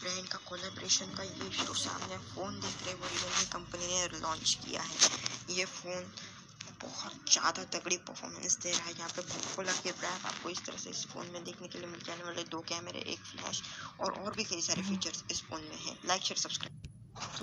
Brand का collaboration का ये जो सामने फ़ोन देख रहे हैं वो रियलमी कंपनी ने लॉन्च किया है। ये फ़ोन बहुत ज़्यादा तगड़ी परफॉर्मेंस दे रहा है। यहाँ पे कोला के ब्रैप आपको इस तरह से इस फ़ोन में देखने के लिए मिल जाने वाले दो कैमरे एक फ्लैश और और भी कई सारे हम्म। फीचर्स इस फ़ोन में हैं। Like share subscribe